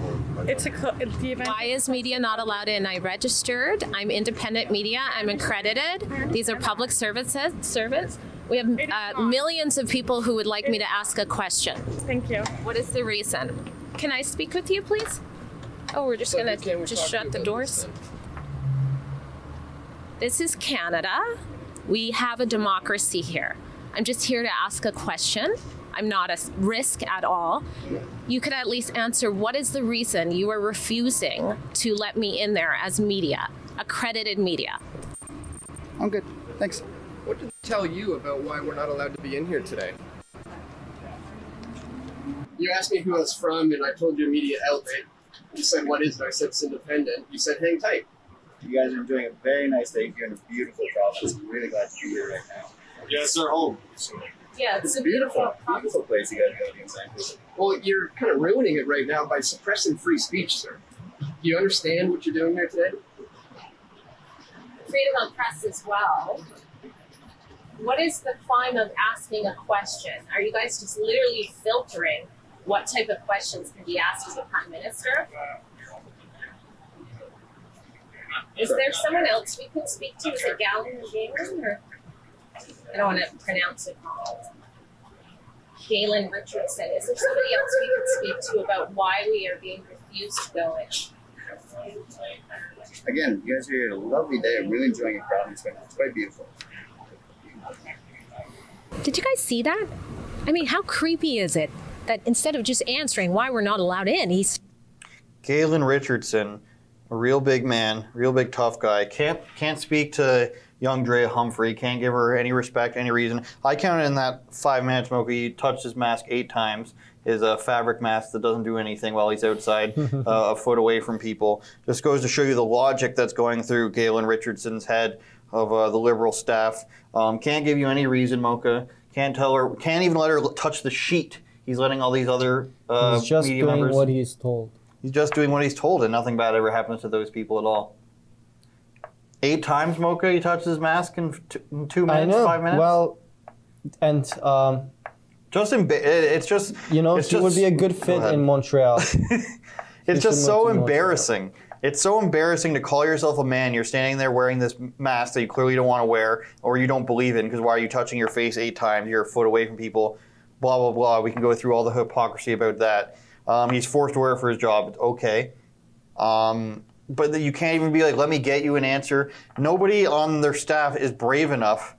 It's a cl- it's the event. Why is media not allowed in? I registered. I'm independent media. I'm accredited. These are public services servants. We have uh, millions of people who would like me to ask a question. Thank you. What is the reason? Can I speak with you, please? Oh, we're just gonna just shut the doors. This is Canada. We have a democracy here. I'm just here to ask a question. I'm not a risk at all. You could at least answer what is the reason you are refusing to let me in there as media, accredited media? I'm good. Thanks. What did they tell you about why we're not allowed to be in here today? You asked me who I was from, and I told you a media outlet. You said, "What is it?" I said, "It's independent." You said, "Hang tight." You guys are doing a very nice thing here in a beautiful province. I'm really glad to be here right now. Yeah, it's our home. Yeah, it's, a beautiful, beautiful place you guys are in Vancouver. Well, you're kind of ruining it right now by suppressing free speech, sir. Do you understand what you're doing here today? freedom of press as well. What is the crime of asking a question? Are you guys just literally filtering what type of questions can be asked as a prime minister? Is there someone else we could speak to? Is it Galen or Galen or I don't want to pronounce it wrong. Galen Richardson. Is there somebody else we could speak to about why we are being refused to go in? Again, you guys are here. A lovely day. I'm really enjoying your province. It's quite beautiful. Did you guys see that? I mean, how creepy is it that instead of just answering why we're not allowed in, he's Galen Richardson, a real big man, real big tough guy. Can't can't speak to young Drea Humphrey. Can't give her any respect, any reason. I counted in that five minutes. Moki he touched his mask eight times. His uh, fabric mask that doesn't do anything while he's outside, uh, a foot away from people. Just goes to show you the logic that's going through Galen Richardson's head of uh, the liberal staff. Um, can't give you any reason, Mocha. Can't tell her. Can't even let her touch the sheet. He's letting all these other uh, he's just media doing members. what he's told. He's just doing what he's told, and nothing bad ever happens to those people at all. Eight times, Mocha, he touched his mask in, t- in two minutes, five minutes. Well, and um, just it- it's just you know he would be a good fit ahead. in Montreal. It's just so to Montreal. embarrassing. It's so embarrassing to call yourself a man. You're standing there wearing this mask that you clearly don't want to wear, or you don't believe in. Because why are you touching your face eight times? You're a foot away from people. Blah blah blah. We can go through all the hypocrisy about that. Um, he's forced to wear it for his job. Okay. Um, but you can't even be like, let me get you an answer. Nobody on their staff is brave enough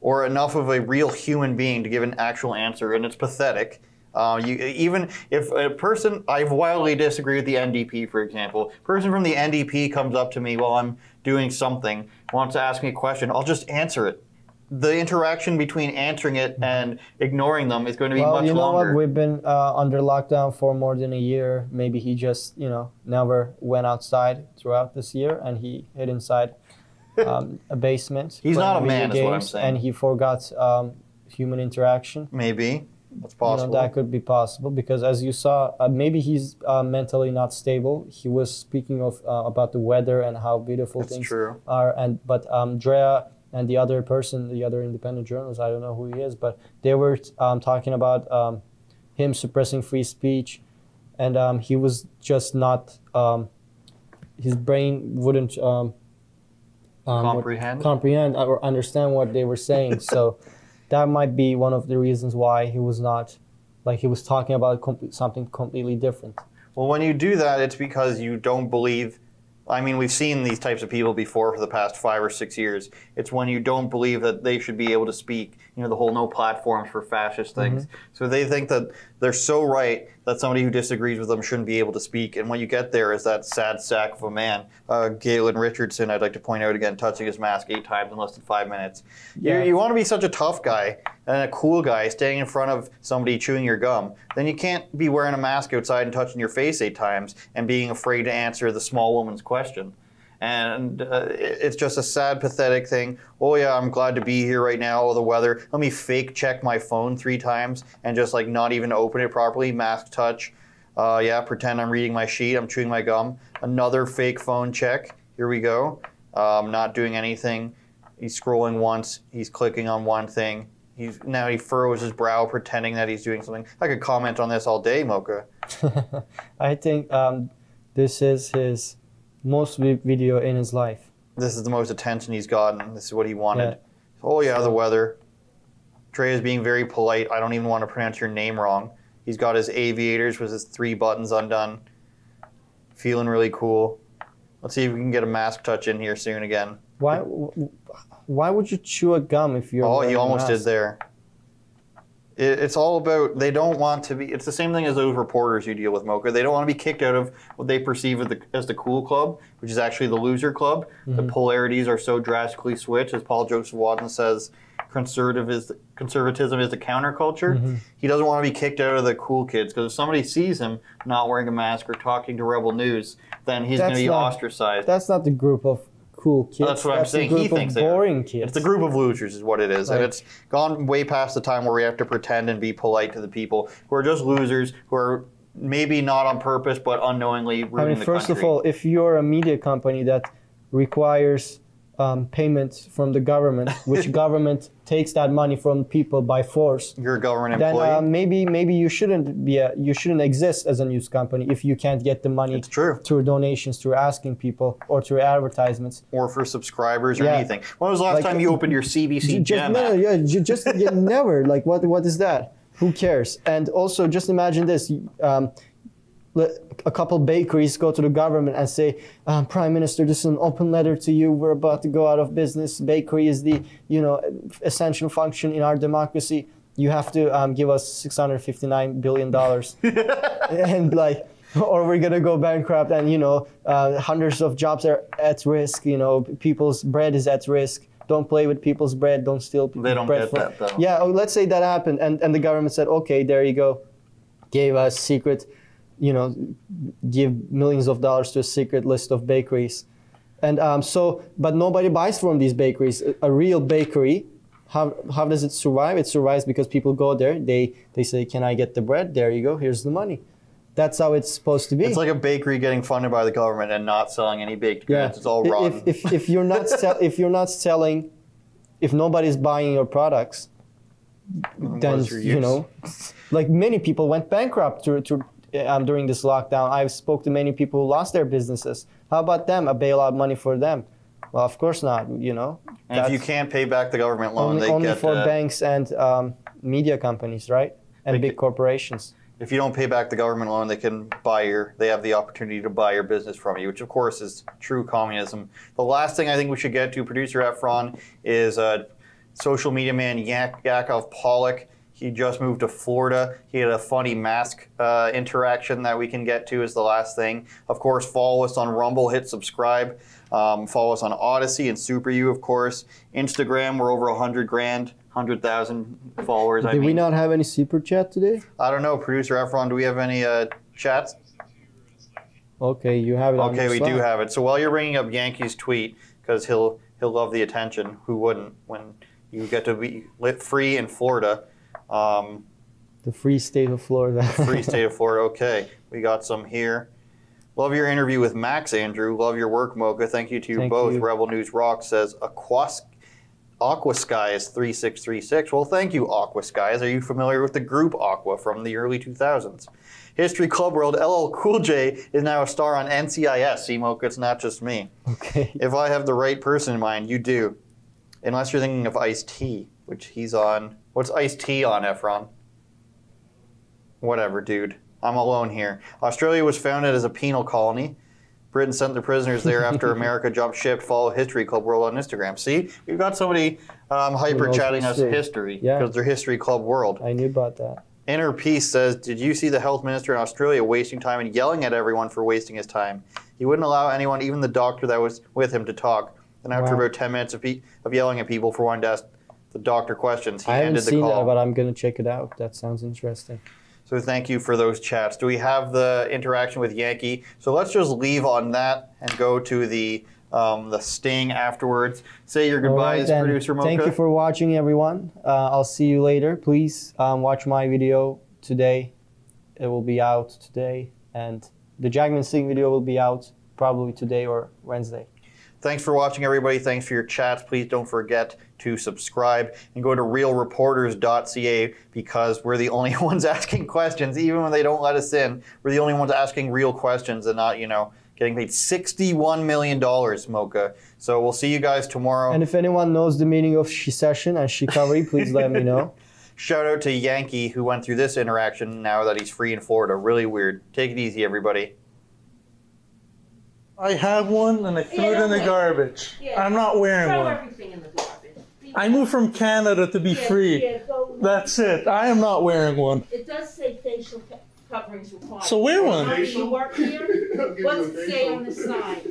or enough of a real human being to give an actual answer, and it's pathetic. Uh, you, even if a person, I wildly disagree with the NDP, for example. Person from the NDP comes up to me while I'm doing something, wants to ask me a question, I'll just answer it. The interaction between answering it and ignoring them is going to be well, much you know longer. what? We've been uh, under lockdown for more than a year. Maybe he just, you know, never went outside throughout this year, and he hid inside um, a basement. He's not a man, video is what I'm games, saying. And he forgot um, human interaction. Maybe that's You know, possible. that could be possible because, as you saw, uh, maybe he's uh, mentally not stable. He was speaking of uh, about the weather and how beautiful That's things true. are. And but um, Drea and the other person, the other independent journalist, I don't know who he is, but they were um, talking about um, him suppressing free speech, and um, he was just not. Um, his brain wouldn't um, um, Comprehend? comprehend or understand what they were saying. so that might be one of the reasons why he was not like he was talking about something completely different. Well, when you do that, it's because you don't believe. I mean, we've seen these types of people before for the past five or six years. It's when you don't believe that they should be able to speak. You know, the whole no platforms for fascist things. So they think that they're so right that somebody who disagrees with them shouldn't be able to speak. And what you get there, is that sad sack of a man, uh, Galen Richardson. I'd like to point out again, touching his mask eight times in less than five minutes. Yeah. You, you want to be such a tough guy and a cool guy standing in front of somebody chewing your gum, then you can't be wearing a mask outside and touching your face eight times and being afraid to answer the small woman's question. And uh, it's just a sad, pathetic thing. Oh, yeah, I'm glad to be here right now. Oh, the weather. Let me fake check my phone three times and just like not even open it properly. Mask touch. Uh, yeah, pretend I'm reading my sheet. I'm chewing my gum. Another fake phone check. Here we go. Um, not doing anything. He's scrolling once. He's clicking on one thing. He's now he furrows his brow, pretending that he's doing something. I could comment on this all day, Mocha. I think um, this is his most vi- video in his life. This is the most attention he's gotten. This is what he wanted. Yeah. Oh yeah, the weather. Trey is being very polite. I don't even want to pronounce your name wrong. He's got his aviators with his three buttons undone. Feeling really cool. Let's see if we can get a mask touch in here soon again. Why? Why would you chew a gum if you're? Oh, he almost did there. It, it's all about they don't want to be. It's the same thing as those reporters you deal with, Mocha. They don't want to be kicked out of what they perceive as the, as the cool club, which is actually the loser club. The Mhm. polarities are so drastically switched, as Paul Joseph Watson says. Conservative is conservatism is the counterculture. Mhm. He doesn't want to be kicked out of the cool kids because if somebody sees him not wearing a mask or talking to Rebel News, then he's going to be not- ostracized. That's not the group of cool kids. That's what I'm saying. He thinks boring kids. It's the group of losers, is what it is, and it's gone way past the time where we have to pretend and be polite to the people who are just losers, who are maybe not on purpose but unknowingly ruining I mean, the first country. of all, if you're a media company that requires um, payment from the government, which government takes that money from people by force, you're a government then employee. uh, maybe maybe you shouldn't be a, you shouldn't exist as a news company if you can't get the money through donations, through asking people, or through advertisements, or for subscribers or Yeah. anything. When was the last Like, time you opened your CBC Ju- just Gem no, yeah, ju- just yeah, never. Like what? What is that? Who cares? And also, just imagine this: um, a couple bakeries go to the government and say, um, "Prime Minister, this is an open letter to you. We're about to go out of business. Bakery is the you know essential function in our democracy." you have to um, give us 659 billion dollars and like or we're gonna go bankrupt and you know uh, hundreds of jobs are at risk you know people's bread is at risk don't play with people's bread don't steal They don't bread get from- that, though. yeah oh, let's say that happened and, and the government said okay there you go gave us secret you know give millions of dollars to a secret list of bakeries. And um, so but nobody buys from these bakeries. A, a real bakery how, how does it survive? It survives because people go there. They they say can i get the bread? There you go. Here's the money. That's how it's supposed to be. It's like a bakery getting funded by the government and not selling any baked goods. It's all rotten. If, if, if you're not sell, if you're not selling, if nobody's buying your products, then you know, like many people went bankrupt to, to, um, during this lockdown. I've spoke to many people who lost their businesses. How about them? A bailout money for them? Well, of course not. You know, and if you can't pay back the government loan, only, they only for uh, banks and um, media companies, right? And big corporations. if you don't pay back the government loan, they can buy your. They have the opportunity to buy your business from you, which of course is true communism. The last thing I think we should get to, producer Efron, is uh, social media man Yak- Yakov Pollock. He just moved to Florida. He had a funny mask uh, interaction that we can get to as the last thing. Of course, follow us on Rumble, hit subscribe. Um, follow us on Odysee and Super U, of course. Instagram, we're over 100 grand, 100,000 followers. I Did we not have any super chat today? I don't know, producer Efron. Do we have any uh, chats? Okay, you have it. Okay, we do have it. So while you're bringing up Yankees tweet, because he'll he'll love the attention. Who wouldn't? When you get to be lit free in Florida, um, the free state of Florida. free state of Florida. Okay, we got some here. Love your interview with Max, Andrew. Love your work, Mocha. Thank you to you Thank both. you. Rebel News Rock says Aquas. Aqua Sky is 3636. Well, thank you, Aqua Skies. Are you familiar with the group Aqua from the early 2000s? History Club World, LL Cool J is now a star on NCIS. See, Mocha, it's not just me. Okay. If I have the right person in mind, you do. Unless you're thinking of Ice T, which he's on. What's iced tea on, Efron? Whatever, dude. I'm alone here. Australia was founded as a penal colony. Britain sent their prisoners there after America jumped ship. Follow History Club World on Instagram. See, we've got somebody um, hyper chatting us history. history Yeah. because they're History Club World. I knew about that. Inner Peace says, Did you see the health minister in Australia wasting time and yelling at everyone for wasting his time? He wouldn't allow anyone, even the doctor that was with him, to talk. And after Wow. about 10 minutes of, pe- of yelling at people for wanting to ask the doctor questions, he I haven't ended the seen call. that, but I'm gonna check it out. That sounds interesting. So thank you for those chats. Do we have the interaction with Yankee? So let's just leave on that and go to the um, the sting afterwards. Say your goodbyes, then. producer Mocha. Thank you for watching, everyone. Uh, I'll see you later. Please um, watch my video today. It will be out today, and the Jagmeet Singh video will be out probably today or Wednesday. Thanks for watching, everybody. Thanks for your chats. Please don't forget to subscribe and go to realreporters.ca because we're the only ones asking questions, even when they don't let us in. We're the only ones asking real questions and not, you know, getting paid $61 million, Mocha. So we'll see you guys tomorrow. And if anyone knows the meaning of secession and chicanery, please let me know. Shout out to Yankee who went through this interaction now that he's free in Florida. Really weird. Take it easy, everybody. I have one and I threw it in the garbage. I'm not wearing Throw one. everything in the garbage. I moved from Canada to be Yeah, free. yeah, That's it. I am not wearing one. It does say facial coverings required. So wear one. How do you work here? What's it say on the side?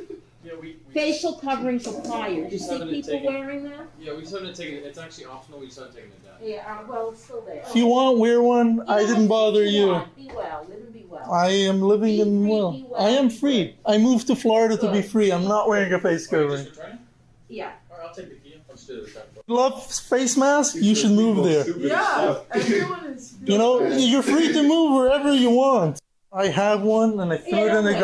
Facial coverings required. Do you see haven't people taken- wearing that? Yeah, we just haven't taken it. It's actually optional. We just haven't taken it down. Yeah, uh, well, it's still there. If you want, wear one. I didn't bother you. Be well, live and be well. I am living in well. I am free. I moved to Florida to be free. I'm not wearing a face covering. Yeah. Alright, I'll take the key. Let's do this. Love face mask? You should move there. Yeah, everyone is. You know, you're free to move wherever you want. I have one and I threw it in the garbage.